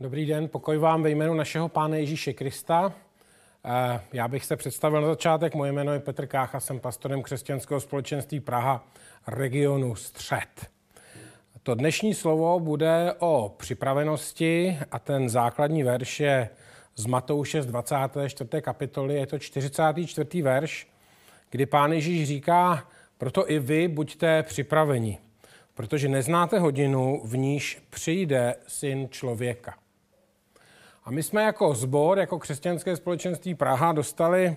Dobrý den, pokoj vám ve jménu našeho Pána Ježíše Krista. Eh, já bych se představil na začátek. Moje jméno je Petr Kácha, jsem pastorem křesťanského společenství Praha, regionu Střed. To dnešní slovo bude o připravenosti a ten základní verš je z Matouše z 24. kapitoly, je to 44. verš, kdy Pán Ježíš říká, proto i vy buďte připraveni, protože neznáte hodinu, v níž přijde syn člověka. A my jsme jako sbor, jako křesťanské společenství Praha dostali eh,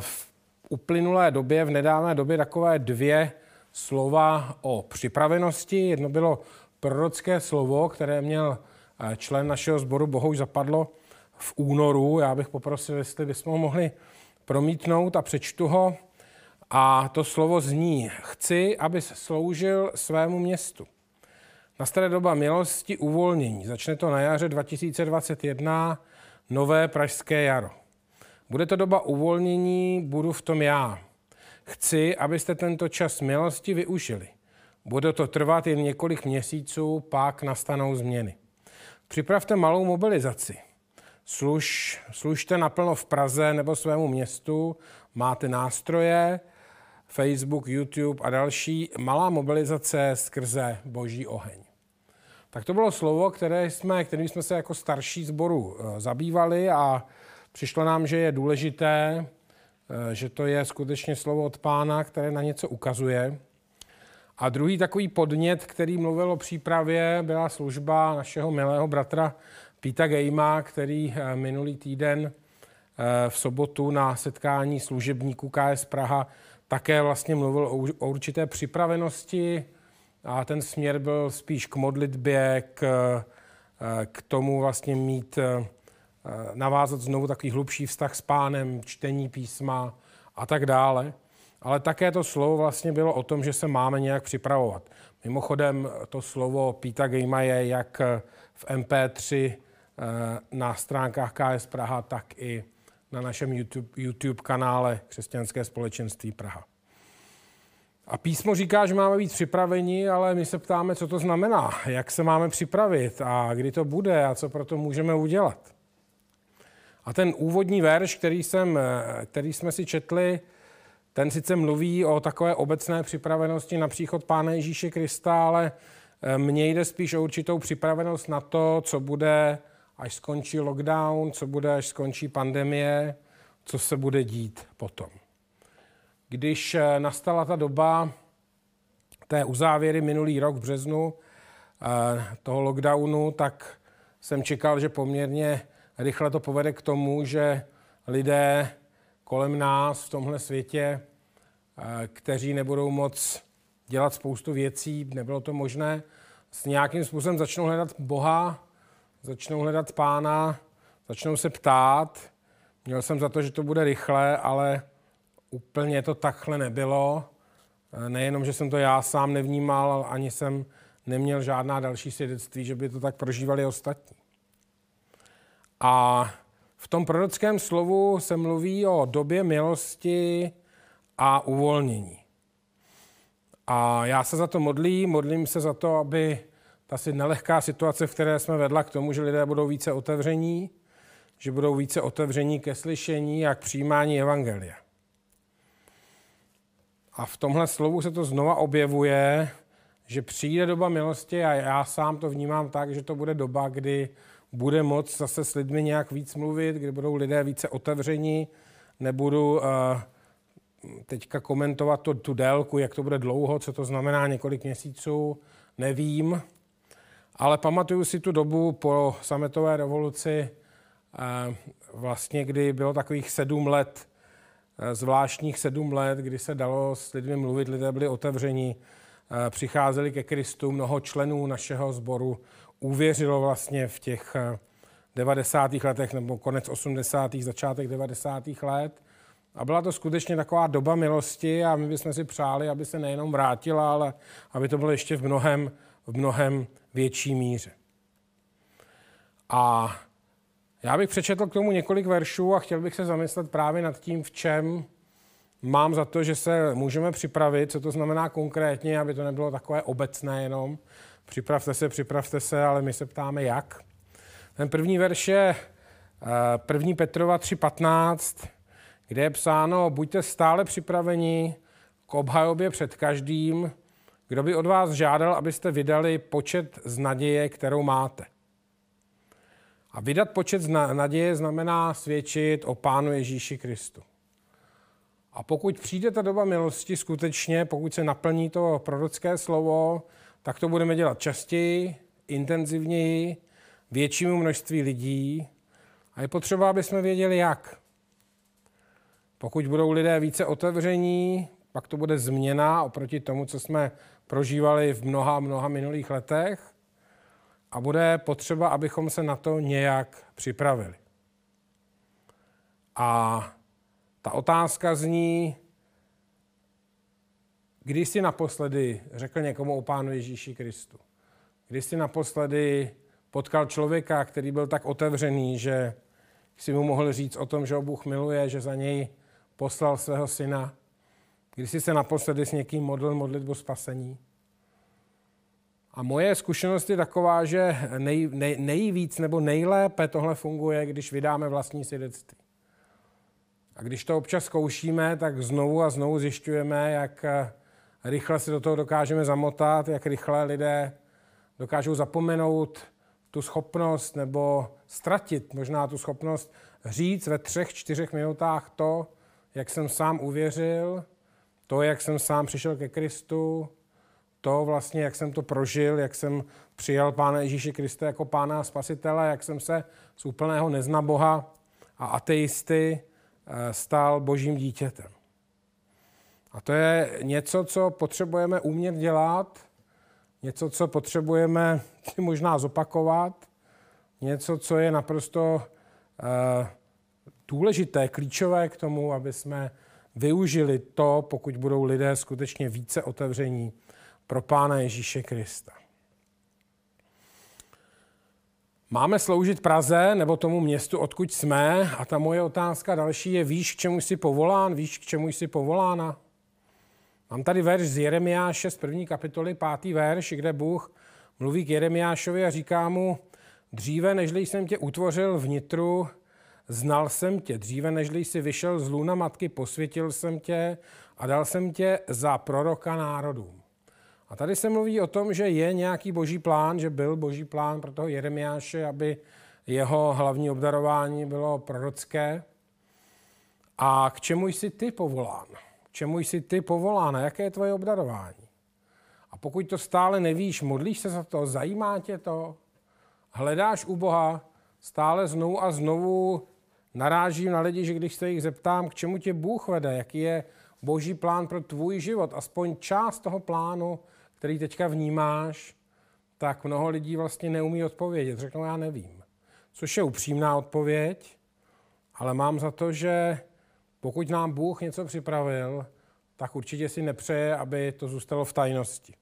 v uplynulé době, v nedávné době takové dvě slova o připravenosti. Jedno bylo prorocké slovo, které měl eh, člen našeho sboru Bohuž zapadlo v únoru. Já bych poprosil, jestli bychom ho mohli promítnout a přečtu ho. A to slovo zní, chci, aby sloužil svému městu. Nastane doba milosti uvolnění. Začne to na jaře 2021, nové pražské jaro. Bude to doba uvolnění, budu v tom já. Chci, abyste tento čas milosti využili. Bude to trvat jen několik měsíců, pak nastanou změny. Připravte malou mobilizaci. Služ, služte naplno v Praze nebo svému městu, máte nástroje, Facebook, YouTube a další, malá mobilizace skrze boží oheň. Tak to bylo slovo, které jsme, kterým jsme se jako starší sboru eh, zabývali a přišlo nám, že je důležité, eh, že to je skutečně slovo od pána, které na něco ukazuje. A druhý takový podnět, který mluvil o přípravě, byla služba našeho milého bratra Píta Gejma, který eh, minulý týden v sobotu na setkání služebníků KS Praha také vlastně mluvil o určité připravenosti a ten směr byl spíš k modlitbě, k, eh, k tomu vlastně mít, eh, navázat znovu takový hlubší vztah s pánem, čtení písma a tak dále. Ale také to slovo vlastně bylo o tom, že se máme nějak připravovat. Mimochodem to slovo Píta Gejma je jak v MP3 eh, na stránkách KS Praha, tak i na našem YouTube, YouTube kanále Křesťanské společenství Praha. A písmo říká, že máme být připraveni, ale my se ptáme, co to znamená, jak se máme připravit a kdy to bude a co pro to můžeme udělat. A ten úvodní verš, který, jsem, který jsme si četli, ten sice mluví o takové obecné připravenosti na příchod Pána Ježíše Krista, ale eh, mně jde spíš o určitou připravenost na to, co bude, až skončí lockdown, co bude, až skončí pandemie, co se bude dít potom když eh, nastala ta doba té uzávěry minulý rok v březnu eh, toho lockdownu, tak jsem čekal, že poměrně rychle to povede k tomu, že lidé kolem nás v tomhle světě, eh, kteří nebudou moc dělat spoustu věcí, nebylo to možné, s nějakým způsobem začnou hledat Boha, začnou hledat Pána, začnou se ptát. Měl jsem za to, že to bude rychle, ale úplně to takhle nebylo. Eh, nejenom, že jsem to já sám nevnímal, ani jsem neměl žádná další svědectví, že by to tak prožívali ostatní. A v tom prorockém slovu se mluví o době milosti a uvolnění. A já se za to modlím, modlím se za to, aby ta si nelehká situace, v které jsme vedla k tomu, že lidé budou více otevření, že budou více otevření ke slyšení a k přijímání evangelia. A v tomhle slovu se to znova objevuje, že přijde doba milosti a já sám to vnímám tak, že to bude doba, kdy bude moc zase s lidmi nějak víc mluvit, kdy budou lidé více otevření, nebudu uh, teďka komentovat to, tu délku, jak to bude dlouho, co to znamená několik měsíců, nevím. Ale pamatuju si tu dobu po sametové revoluci, uh, vlastně kdy bylo takových sedm let Eh, zvláštních sedm let, kdy se dalo s lidmi mluvit, lidé byli otevření, eh, přicházeli ke Kristu, mnoho členů našeho sboru uvěřilo vlastně v těch 90. Eh, letech nebo konec 80. začátek 90. let. A byla to skutečně taková doba milosti a my bychom si přáli, aby se nejenom vrátila, ale aby to bylo ještě v mnohem, v mnohem větší míře. A já bych přečetl k tomu několik veršů a chtěl bych se zamyslet právě nad tím, v čem mám za to, že se můžeme připravit, co to znamená konkrétně, aby to nebylo takové obecné jenom. Připravte se, připravte se, ale my se ptáme jak. Ten první verš je 1. Petrova 3.15, kde je psáno, buďte stále připraveni k obhajobě před každým, kdo by od vás žádal, abyste vydali počet z naděje, kterou máte. A vydat počet naděje znamená svědčit o Pánu Ježíši Kristu. A pokud přijde ta doba milosti skutečně, pokud se naplní to prorocké slovo, tak to budeme dělat častěji, intenzivněji, většímu množství lidí. A je potřeba, aby jsme věděli, jak. Pokud budou lidé více otevření, pak to bude změna oproti tomu, co jsme prožívali v mnoha, mnoha minulých letech a bude potřeba, abychom se na to nějak připravili. A ta otázka zní, kdy jsi naposledy řekl někomu o Pánu Ježíši Kristu? Kdy jsi naposledy potkal člověka, který byl tak otevřený, že si mu mohl říct o tom, že ho Bůh miluje, že za něj poslal svého syna? Kdy jsi se naposledy s někým modlil modlitbu spasení? A moje zkušenost je taková, že nej, nej, nejvíc nebo nejlépe tohle funguje, když vydáme vlastní svědectví. A když to občas zkoušíme, tak znovu a znovu zjišťujeme, jak rychle se do toho dokážeme zamotat, jak rychle lidé dokážou zapomenout tu schopnost nebo ztratit možná tu schopnost říct ve třech, čtyřech minutách to, jak jsem sám uvěřil, to, jak jsem sám přišel ke Kristu, to vlastně, jak jsem to prožil, jak jsem přijal Pána Ježíše Krista jako Pána a Spasitele, jak jsem se z úplného neznaboha a ateisty eh, stal božím dítětem. A to je něco, co potřebujeme umět dělat, něco, co potřebujeme možná zopakovat, něco, co je naprosto uh, důležité, klíčové k tomu, aby jsme využili to, pokud budou lidé skutečně více otevření pro Pána Ježíše Krista. Máme sloužit Praze nebo tomu městu, odkud jsme? A ta moje otázka další je, víš, k čemu jsi povolán? Víš, k čemu jsi povolána? Mám tady verš z Jeremiáše z první kapitoly, pátý verš, kde Bůh mluví k Jeremiášovi a říká mu, dříve, nežli jsem tě utvořil vnitru, znal jsem tě. Dříve, nežli jsi vyšel z lůna matky, posvětil jsem tě a dal jsem tě za proroka národům. A tady se mluví o tom, že je nějaký boží plán, že byl boží plán pro toho Jeremiáše, aby jeho hlavní obdarování bylo prorocké. A k čemu jsi ty povolán? K čemu jsi ty povolán? A jaké je tvoje obdarování? A pokud to stále nevíš, modlíš se za to, zajímá tě to, hledáš u Boha, stále znovu a znovu narážím na lidi, že když se jich zeptám, k čemu tě Bůh vede, jaký je boží plán pro tvůj život, aspoň část toho plánu který teďka vnímáš, tak mnoho lidí vlastně neumí odpovědět. Řeknou, já nevím. Což je upřímná odpověď, ale mám za to, že pokud nám Bůh něco připravil, tak určitě si nepřeje, aby to zůstalo v tajnosti.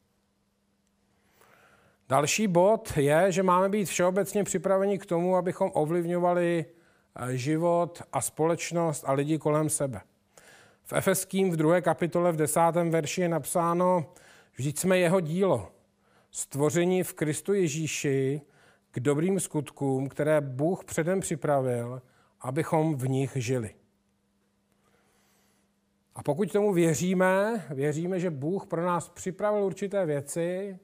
Další bod je, že máme být všeobecně připraveni k tomu, abychom ovlivňovali eh, život a společnost a lidi kolem sebe. V Efeským v druhé kapitole v desátém verši je napsáno, Vždyť jsme jeho dílo, stvoření v Kristu Ježíši k dobrým skutkům, které Bůh předem připravil, abychom v nich žili. A pokud tomu věříme, věříme, že Bůh pro nás připravil určité věci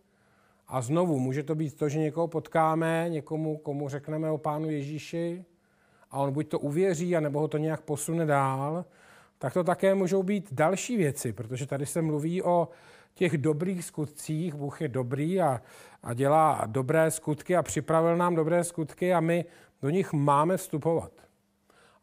a znovu může to být to, že někoho potkáme, někomu, komu řekneme o Pánu Ježíši a on buď to uvěří, anebo ho to nějak posune dál, tak to také můžou být další věci, protože tady se mluví o těch dobrých skutcích. Bůh je dobrý a, a dělá dobré skutky a připravil nám dobré skutky a my do nich máme vstupovat.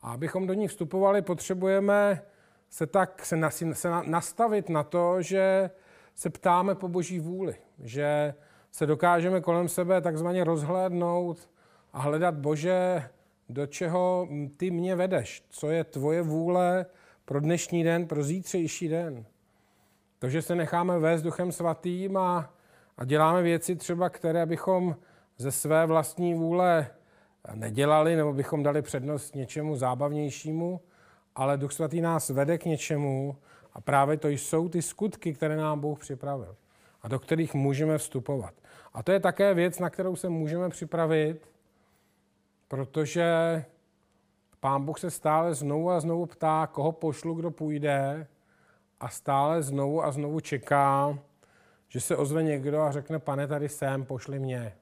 A abychom do nich vstupovali, potřebujeme se tak se, na, se nastavit na to, že se ptáme po boží vůli, že se dokážeme kolem sebe takzvaně rozhlédnout a hledat, Bože, do čeho ty mě vedeš, co je tvoje vůle pro dnešní den, pro zítřejší den. To, že se necháme vést duchem svatým a, a děláme věci třeba, které bychom ze své vlastní vůle nedělali, nebo bychom dali přednost něčemu zábavnějšímu, ale Duch Svatý nás vede k něčemu a právě to jsou ty skutky, které nám Bůh připravil a do kterých můžeme vstupovat. A to je také věc, na kterou se můžeme připravit, protože pán Bůh se stále znovu a znovu ptá, koho pošlu, kdo půjde a stále znovu a znovu čeká, že se ozve někdo a řekne, pane, tady jsem, pošli mě.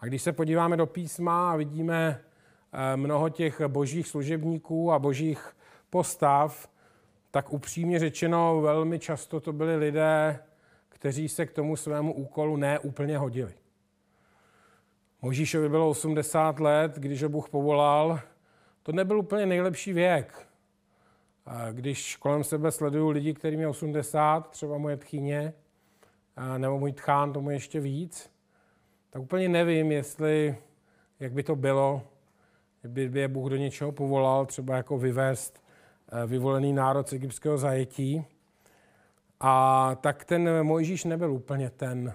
A když se podíváme do písma a vidíme eh, mnoho těch božích služebníků a božích postav, tak upřímně řečeno velmi často to byli lidé, kteří se k tomu svému úkolu neúplně hodili. Možíšovi bylo 80 let, když ho Bůh povolal. To nebyl úplně nejlepší věk. Když kolem sebe sleduju lidi, kterým je 80, třeba moje tchyně, nebo můj tchán, tomu ještě víc, tak úplně nevím, jestli, jak by to bylo, kdyby je Bůh do něčeho povolal, třeba jako vyvést eh, vyvolený národ z egyptského zajetí. A tak ten Mojžíš nebyl úplně ten,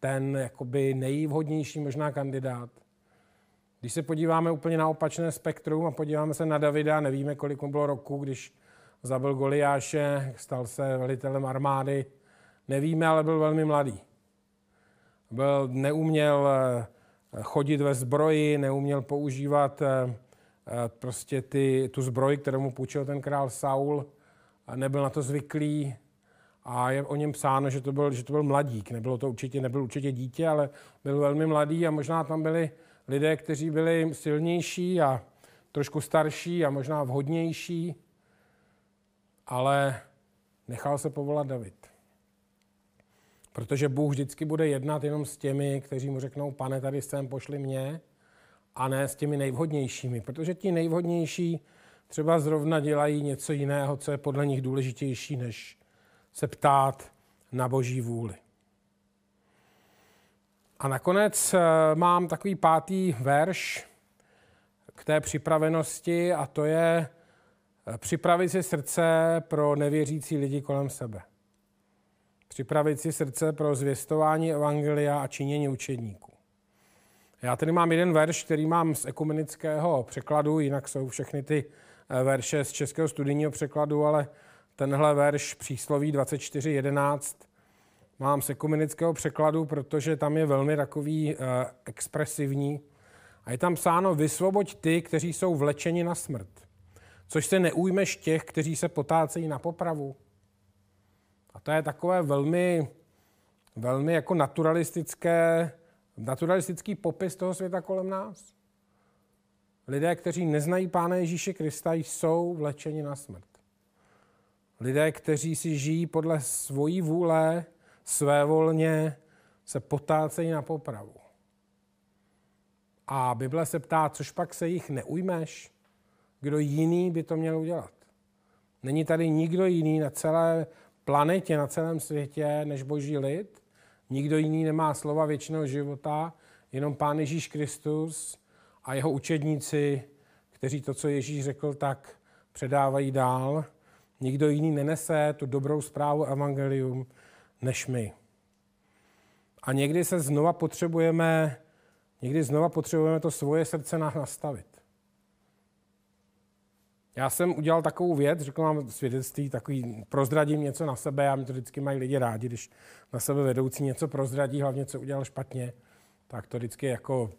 ten jakoby nejvhodnější možná kandidát. Když se podíváme úplně na opačné spektrum a podíváme se na Davida, nevíme, kolik mu bylo roku, když zabil Goliáše, stal se velitelem armády, nevíme, ale byl velmi mladý. Byl, neuměl eh, chodit ve zbroji, neuměl používat eh, eh, prostě ty, tu zbroj, kterou mu půjčil ten král Saul, a nebyl na to zvyklý, a je o něm psáno, že to byl, že to byl mladík. Nebylo to určitě, nebyl určitě dítě, ale byl velmi mladý a možná tam byli lidé, kteří byli silnější a trošku starší a možná vhodnější, ale nechal se povolat David. Protože Bůh vždycky bude jednat jenom s těmi, kteří mu řeknou, pane, tady jsem, pošli mě, a ne s těmi nejvhodnějšími. Protože ti nejvhodnější třeba zrovna dělají něco jiného, co je podle nich důležitější, než se ptát na boží vůli. A nakonec eh, mám takový pátý verš k té připravenosti a to je eh, připravit si srdce pro nevěřící lidi kolem sebe. Připravit si srdce pro zvěstování evangelia a činění učedníků. Já tady mám jeden verš, který mám z ekumenického překladu, jinak jsou všechny ty eh, verše z českého studijního překladu, ale tenhle verš přísloví 24.11 mám z ekumenického překladu, protože tam je velmi takový uh, expresivní. A je tam psáno, vysvoboď ty, kteří jsou vlečeni na smrt, což se neujmeš těch, kteří se potácejí na popravu. A to je takové velmi, velmi jako naturalistické, naturalistický popis toho světa kolem nás. Lidé, kteří neznají Pána Ježíše Krista, jsou vlečeni na smrt. Lidé, kteří si žijí podle svojí vůle, své volně, se potácejí na popravu. A Bible se ptá, což pak se jich neujmeš? Kdo jiný by to měl udělat? Není tady nikdo jiný na celé planetě, na celém světě, než boží lid. Nikdo jiný nemá slova věčného života, jenom Pán Ježíš Kristus a jeho učedníci, kteří to, co Ježíš řekl, tak předávají dál. Nikdo jiný nenese tu dobrou zprávu evangelium než my. A někdy se znova potřebujeme, někdy znova potřebujeme to svoje srdce nastavit. Já jsem udělal takovou věc, řekl vám svědectví, takový, prozradím něco na sebe, a mi to vždycky mají lidi rádi, když na sebe vedoucí něco prozradí, hlavně co udělal špatně, tak to vždycky jako...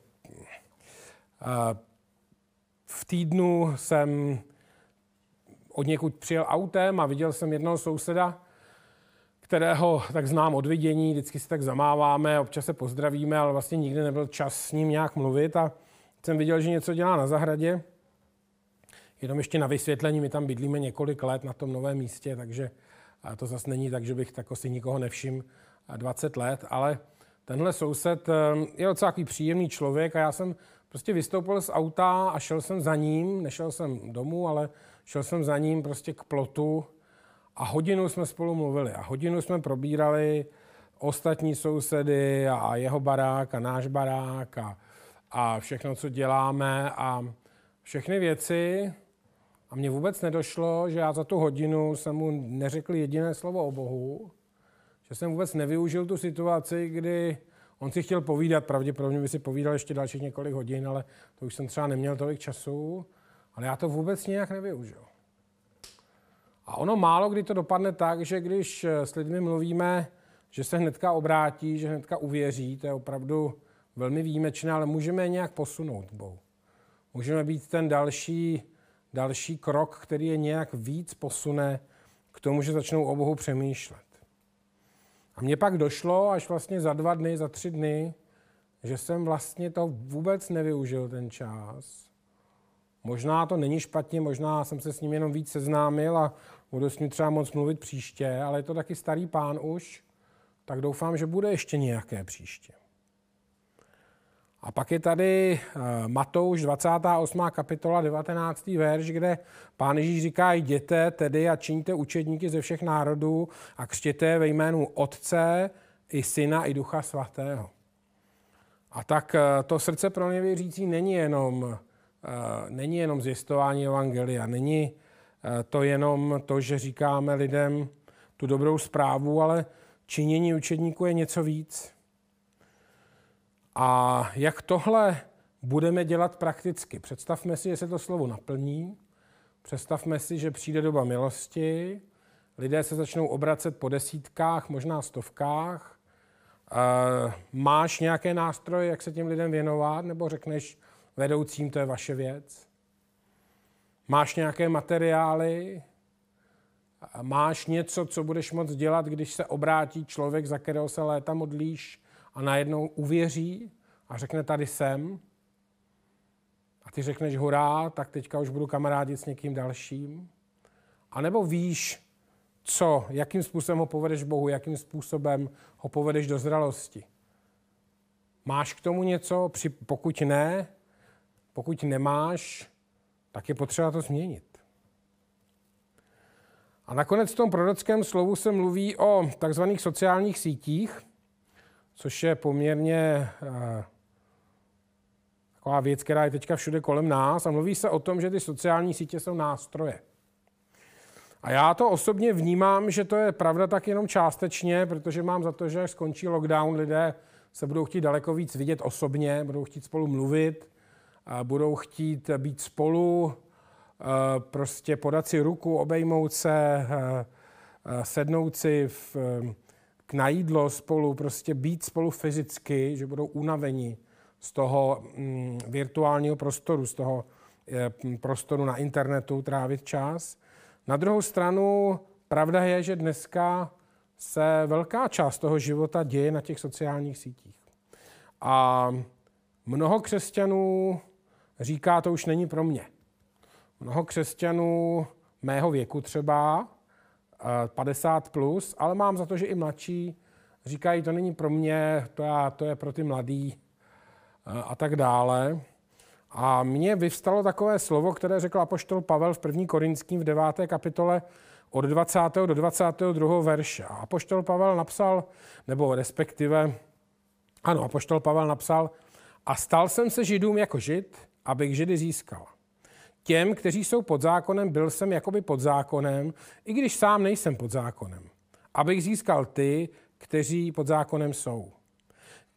V týdnu jsem od někud přijel autem a viděl jsem jednoho souseda, kterého tak znám od vidění, vždycky si tak zamáváme, občas se pozdravíme, ale vlastně nikdy nebyl čas s ním nějak mluvit a jsem viděl, že něco dělá na zahradě. Jenom ještě na vysvětlení, my tam bydlíme několik let na tom novém místě, takže to zase není tak, že bych tako si nikoho nevšiml 20 let, ale tenhle soused eh, je docela takový příjemný člověk a já jsem prostě vystoupil z auta a šel jsem za ním, nešel jsem domů, ale šel jsem za ním prostě k plotu a hodinu jsme spolu mluvili a hodinu jsme probírali ostatní sousedy a jeho barák a náš barák a, a všechno, co děláme a všechny věci. A mně vůbec nedošlo, že já za tu hodinu jsem mu neřekl jediné slovo o Bohu, že jsem vůbec nevyužil tu situaci, kdy on si chtěl povídat, pravděpodobně by si povídal ještě dalších několik hodin, ale to už jsem třeba neměl tolik času, ale já to vůbec nějak nevyužil. A ono málo kdy to dopadne tak, že když s lidmi mluvíme, že se hnedka obrátí, že hnedka uvěří, to je opravdu velmi výjimečné, ale můžeme je nějak posunout Bohu. Můžeme být ten další, další krok, který je nějak víc posune k tomu, že začnou o Bohu přemýšlet. A mně pak došlo až vlastně za dva dny, za tři dny, že jsem vlastně to vůbec nevyužil ten čas. Možná to není špatně, možná jsem se s ním jenom víc seznámil a budu s ním třeba moc mluvit příště, ale je to taky starý pán už, tak doufám, že bude ještě nějaké příště. A pak je tady eh, Matouš 28. kapitola 19. verš, kde pán Ježíš říká, jděte tedy a čiňte učedníky ze všech národů a křtěte ve jménu Otce i Syna i Ducha Svatého. A tak eh, to srdce pro nevěřící není jenom, eh, není jenom zjistování evangelia, není to jenom to, že říkáme lidem tu dobrou zprávu, ale činění učedníků je něco víc. A jak tohle budeme dělat prakticky? Představme si, že se to slovo naplní. Představme si, že přijde doba milosti, lidé se začnou obracet po desítkách, možná stovkách. E, máš nějaké nástroje, jak se těm lidem věnovat, nebo řekneš vedoucím, to je vaše věc? Máš nějaké materiály? Máš něco, co budeš moct dělat, když se obrátí člověk, za kterého se léta modlíš a najednou uvěří a řekne, tady jsem, a ty řekneš hurá, tak teďka už budu kamarádit s někým dalším. A nebo víš, co, jakým způsobem ho povedeš Bohu, jakým způsobem ho povedeš do zralosti. Máš k tomu něco? Pokud ne, pokud nemáš, tak je potřeba to změnit. A nakonec v tom prorockém slovu se mluví o takzvaných sociálních sítích, což je poměrně uh, taková věc, která je teďka všude kolem nás a mluví se o tom, že ty sociální sítě jsou nástroje. A já to osobně vnímám, že to je pravda tak jenom částečně, protože mám za to, že až skončí lockdown, lidé se budou chtít daleko víc vidět osobně, budou chtít spolu mluvit, budou chtít být spolu, eh, prostě podat si ruku, obejmout se, eh, eh, sednout si v, k najídlo spolu, prostě být spolu fyzicky, že budou unaveni z toho mm, virtuálního prostoru, z toho prostoru na internetu trávit čas. Na druhou stranu, pravda je, že dneska se velká část toho života děje na těch sociálních sítích. A mnoho křesťanů říká, to už není pro mě. Mnoho křesťanů mého věku třeba, 50 eh, plus, ale mám za to, že i mladší říkají, to není pro mě, to, já, to je pro ty mladý eh, a tak dále. A mně vyvstalo takové slovo, které řekl apoštol Pavel v 1. Korinským v 9. kapitole od 20. do 22. verše. A apoštol Pavel napsal, nebo respektive, ano, apoštol Pavel napsal, a stal jsem se židům jako žid, abych židy získal. Těm, kteří jsou pod zákonem, byl jsem jakoby pod zákonem, i když sám nejsem pod zákonem. Abych získal ty, kteří pod zákonem jsou.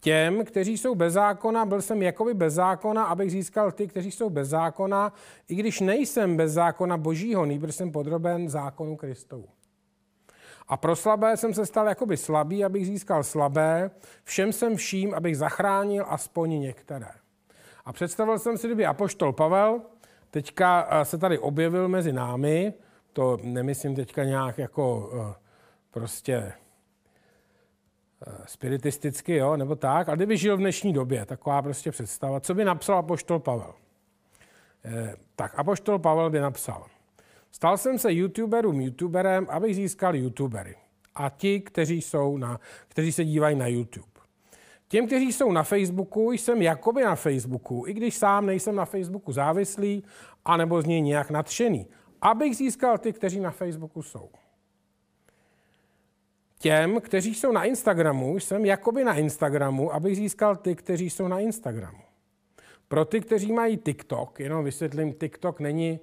Těm, kteří jsou bez zákona, byl jsem jakoby bez zákona, abych získal ty, kteří jsou bez zákona, i když nejsem bez zákona božího, nýbrž jsem podroben zákonu Kristovu. A pro slabé jsem se stal jakoby slabý, abych získal slabé, všem jsem vším, abych zachránil aspoň některé. A představil jsem si, kdyby apoštol Pavel teďka eh, se tady objevil mezi námi, to nemyslím teďka nějak jako eh, prostě eh, spiritisticky, jo, nebo tak, ale kdyby žil v dnešní době, taková prostě představa, co by napsal apoštol Pavel? Tak apoštol Pavel by napsal, stal jsem se youtuberům youtuberem, abych získal youtubery. A ti, kteří, jsou na, kteří se dívají na YouTube. Těm, kteří jsou na Facebooku, jsem jakoby na Facebooku, i když sám nejsem na Facebooku závislý, anebo z něj nějak nadšený, abych získal ty, kteří na Facebooku jsou. Těm, kteří jsou na Instagramu, jsem jakoby na Instagramu, abych získal ty, kteří jsou na Instagramu. Pro ty, kteří mají TikTok, jenom vysvětlím, TikTok není,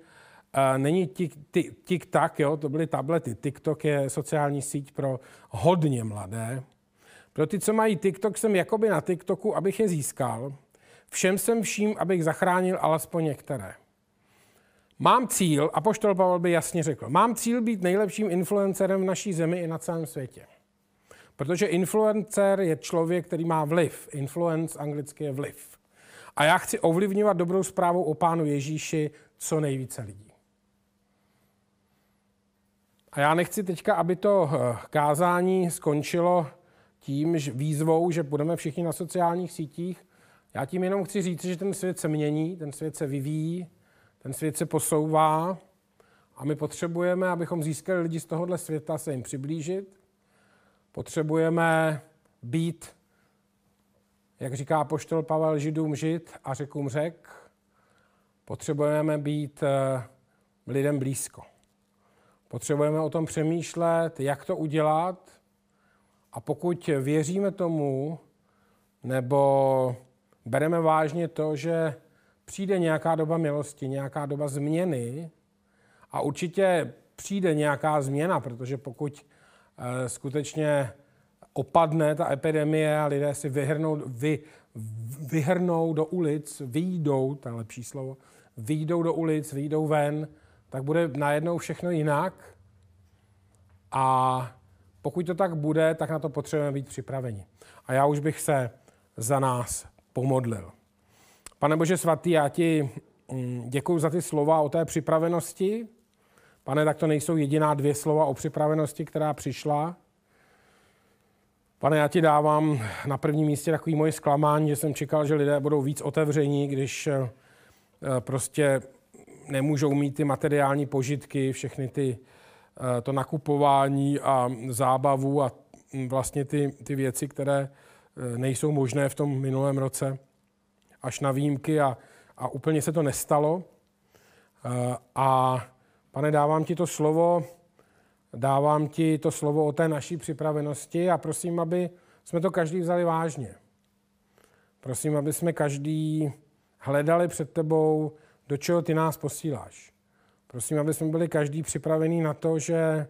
uh, není tik, tik, TikTok, jo, to byly tablety. TikTok je sociální síť pro hodně mladé, pro ty, co mají TikTok, jsem jakoby na TikToku, abych je získal. Všem jsem vším, abych zachránil alespoň některé. Mám cíl, a poštol Pavel by jasně řekl, mám cíl být nejlepším influencerem v naší zemi i na celém světě. Protože influencer je člověk, který má vliv. Influence anglicky je vliv. A já chci ovlivňovat dobrou zprávu o Pánu Ježíši co nejvíce lidí. A já nechci teďka, aby to eh, kázání skončilo tím výzvou, že budeme všichni na sociálních sítích. Já tím jenom chci říct, že ten svět se mění, ten svět se vyvíjí, ten svět se posouvá a my potřebujeme, abychom získali lidi z tohohle světa, se jim přiblížit. Potřebujeme být, jak říká poštol Pavel, židům žid a řekům řek. Potřebujeme být eh, lidem blízko. Potřebujeme o tom přemýšlet, jak to udělat. A pokud věříme tomu, nebo bereme vážně to, že přijde nějaká doba milosti, nějaká doba změny, a určitě přijde nějaká změna, protože pokud eh, skutečně opadne ta epidemie a lidé si vyhrnou, vy, vyhrnou do ulic, výjdou, to je lepší slovo, výjdou do ulic, výjdou ven, tak bude najednou všechno jinak. A pokud to tak bude, tak na to potřebujeme být připraveni. A já už bych se za nás pomodlil. Pane Bože svatý, já ti mm, děkuji za ty slova o té připravenosti. Pane, tak to nejsou jediná dvě slova o připravenosti, která přišla. Pane, já ti dávám na prvním místě takový moje zklamání, že jsem čekal, že lidé budou víc otevření, když eh, prostě nemůžou mít ty materiální požitky, všechny ty, to nakupování a zábavu a vlastně ty, ty věci, které eh, nejsou možné v tom minulém roce, až na výjimky a, a úplně se to nestalo. A pane, dávám ti to slovo, dávám ti to slovo o té naší připravenosti a prosím, aby jsme to každý vzali vážně. Prosím, aby jsme každý hledali před tebou, do čeho ty nás posíláš. Prosím, aby jsme byli každý připravený na to, že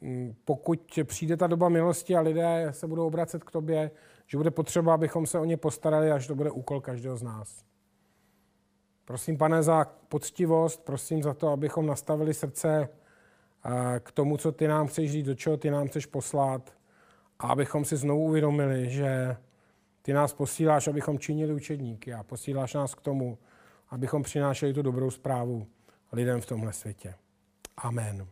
mm, pokud přijde ta doba milosti a lidé se budou obracet k tobě, že bude potřeba, abychom se o ně postarali, až to bude úkol každého z nás. Prosím, pane, za poctivost, prosím za to, abychom nastavili srdce eh, k tomu, co ty nám chceš říct, do čeho ty nám chceš poslat a abychom si znovu uvědomili, že ty nás posíláš, abychom činili učedníky a posíláš nás k tomu, abychom přinášeli tu dobrou zprávu lidem v tomhle světě. Amen.